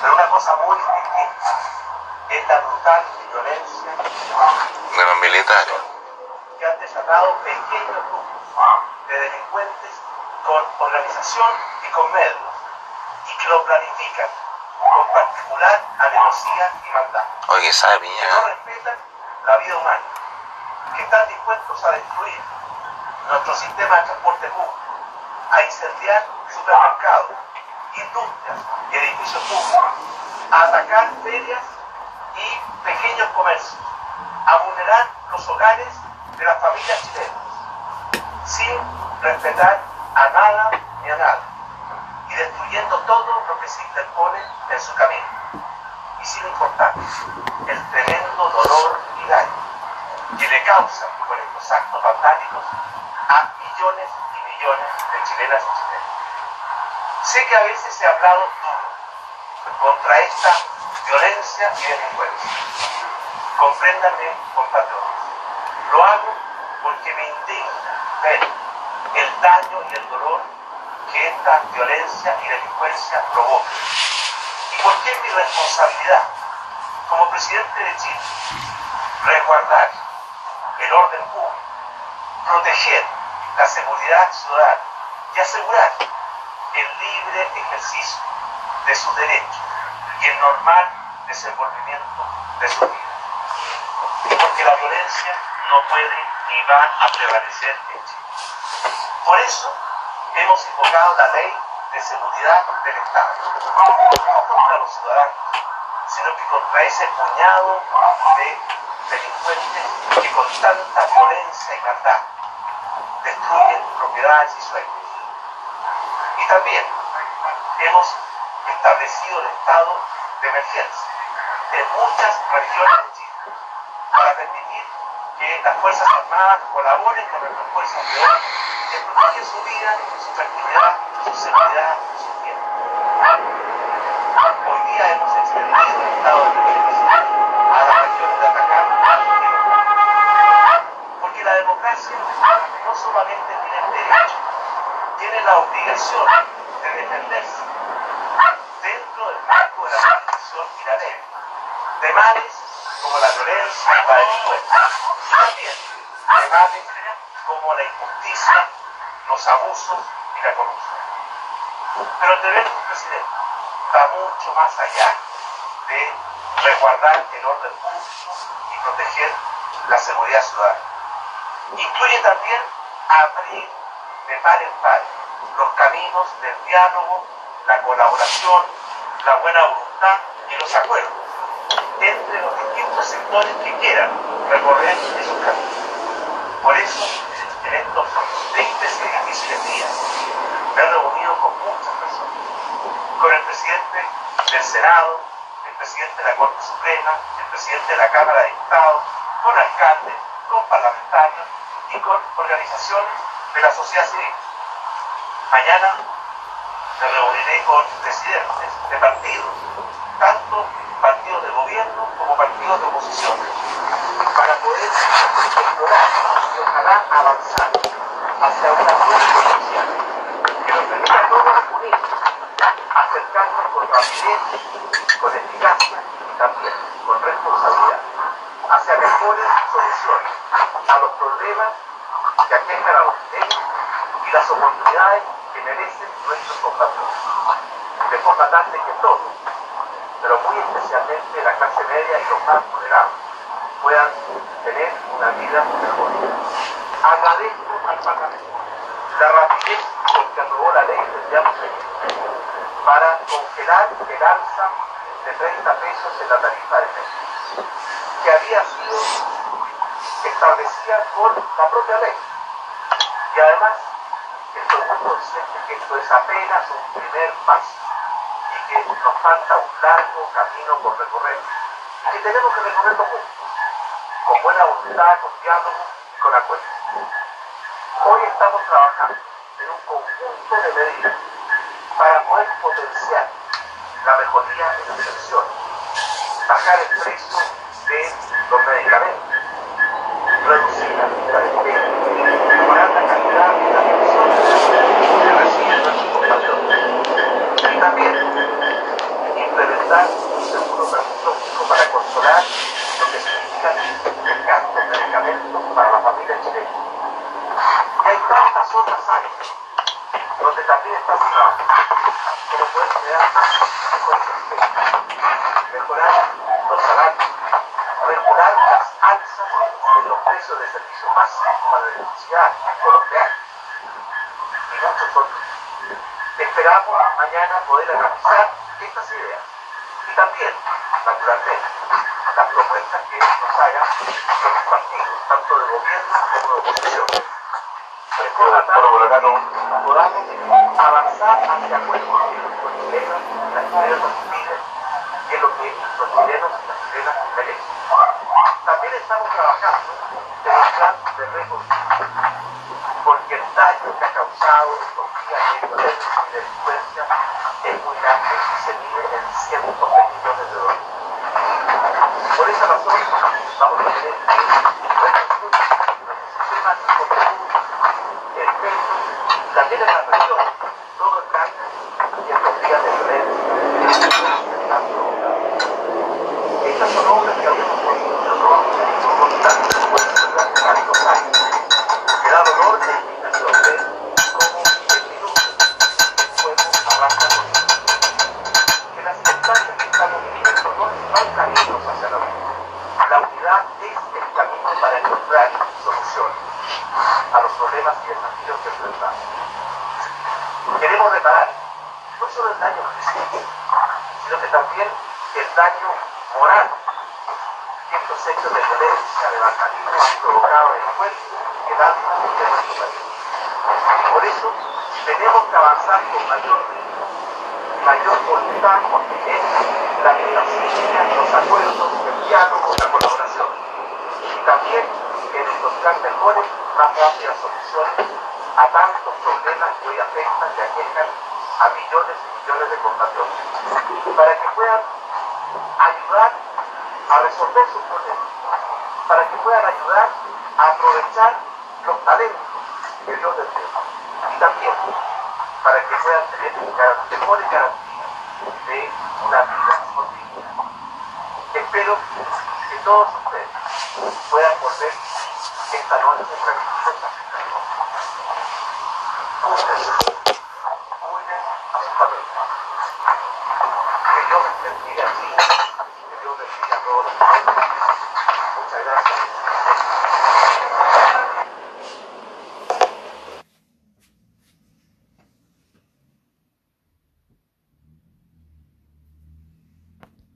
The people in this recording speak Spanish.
Pero una cosa muy distinta es la brutal violencia de los militares. que han desatado pequeños grupos de delincuentes con organización y con medios y que lo planifican con particular alevosía y maldad. Oye, sabe que no respetan la vida humana, que están dispuestos a destruir nuestro sistema de transporte público, a incendiar supermercados, industrias, edificios públicos, a atacar ferias y pequeños comercios, a vulnerar los hogares de las familias chilenas, sin respetar a nada ni a nada, y destruyendo todo lo que se interpone en su camino y sin importar el tremendo dolor y daño que le causan con estos actos vandálicos a millones y millones de chilenas y chilenos. Sé que a veces ha hablado duro contra esta violencia y delincuencia. Compréndanme, compatriotas. Lo hago porque me indigna ver el daño y el dolor que esta violencia y delincuencia provoca y porque es mi responsabilidad como presidente de Chile resguardar el orden público, proteger la seguridad ciudadana y asegurar el libre ejercicio de sus derechos y el normal desenvolvimiento de su vida. Porque la violencia no puede ni va a prevalecer en Chile. Por eso hemos invocado la ley de seguridad del Estado, no contra los ciudadanos, sino que contra ese puñado de delincuentes que con tanta violencia y maldad destruyen propiedades y sueños. También hemos establecido el estado de emergencia en muchas regiones de Chile para permitir que las Fuerzas Armadas colaboren con nuestras fuerzas de orden en proteger su vida, su tranquilidad, su seguridad, su tiempo. La obligación de defenderse dentro del marco de la Constitución y la ley, de males como la violencia, la delincuencia, y también de males como la injusticia, los abusos y la corrupción. Pero el deber del presidente va mucho más allá de resguardar el orden público y proteger la seguridad ciudadana. Incluye también abrir de par en par los caminos del diálogo, la colaboración, la buena voluntad y los acuerdos entre los distintos sectores que quieran recorrer esos caminos. Por eso, en estos tristes y difíciles días, me he reunido con muchas personas, con el presidente del Senado, el presidente de la Corte Suprema, el presidente de la Cámara de Diputados, con alcaldes, con parlamentarios y con organizaciones de la sociedad civil. Mañana me reuniré con presidentes de partidos, tanto partidos de gobierno como partidos de oposición, para poder explorar y ojalá avanzar hacia una nueva social que nos permita a todos unirnos, acercarnos con rapidez, con eficacia y también con responsabilidad hacia mejores soluciones a los problemas que aquejan a los y las oportunidades que merecen nuestros compatriotas. De forma tal de que todos, pero muy especialmente la clase media y los más vulnerables, puedan tener una vida mejor. Agradezco al Parlamento la rapidez con que aprobó la ley del día para congelar el alza de 30 pesos en la tarifa de metro, que había sido establecida por la propia ley. Y además, que esto es apenas un primer paso y que nos falta un largo camino por recorrer, y que tenemos que recorrerlo juntos, con buena voluntad, con diálogo y con acuerdo. Hoy estamos trabajando en un conjunto de medidas para poder potenciar la mejoría en las pensiones, bajar el precio de los medicamentos, reducir la dar un seguro transportivo para consolar lo que significa el gasto de medicamentos para la familia chilena. Y hay tantas otras áreas donde también está ayudado, como pueden crear mejores mejorar los salarios, regular las alzas en los precios de servicios básicos para la electricidad, con los y muchos otros. Esperamos mañana poder analizar estas ideas y también, naturalmente, las propuestas que nos hagan los partidos, tanto de gobierno como de oposición. Podamos avanzar hacia acuerdos en los chilenos, las chilenas nos piden y en lo que los chilenos y las chilenas merecen. También estamos trabajando en un plan de reconstrucción, porque el daño que ha causado estos días de violencia y es muy grande y se mide en cientos de millones de dólares. Por esa razón, vamos a tener que reconstruir nuestro sistema económico, el peso, también en la región, todo el cambio y estos días de violencia están provocados. Estas son obras que habíamos construido con tanto esfuerzo durante tantos años, que da dolor e indignación ver cómo en minutos el fuego arranca con que las circunstancias que estamos viviendo no son caminos hacia la unidad. La unidad es el camino para encontrar soluciones a los problemas y desafíos que enfrentamos. Queremos reparar no solo el daño físico, sino que también el daño moral que estos hechos de violencia, de vandalismo han provocado en el pueblo que dan de nuestro país. Por eso tenemos que avanzar con mayor mayor voluntad en la paciencia, los acuerdos, el diálogo, la colaboración. Y también encontrar mejores, más rápidas soluciones a tantos problemas que hoy afectan y aquejan a millones y millones de compatriotas, para que puedan ayudar a resolver sus problemas, para que puedan ayudar a aprovechar los talentos que Dios les dio. Y también para que puedan tener mejores garantías de una vida continua. Espero que todos ustedes puedan volver esta noche tranquilos a sus casas. Cuídense,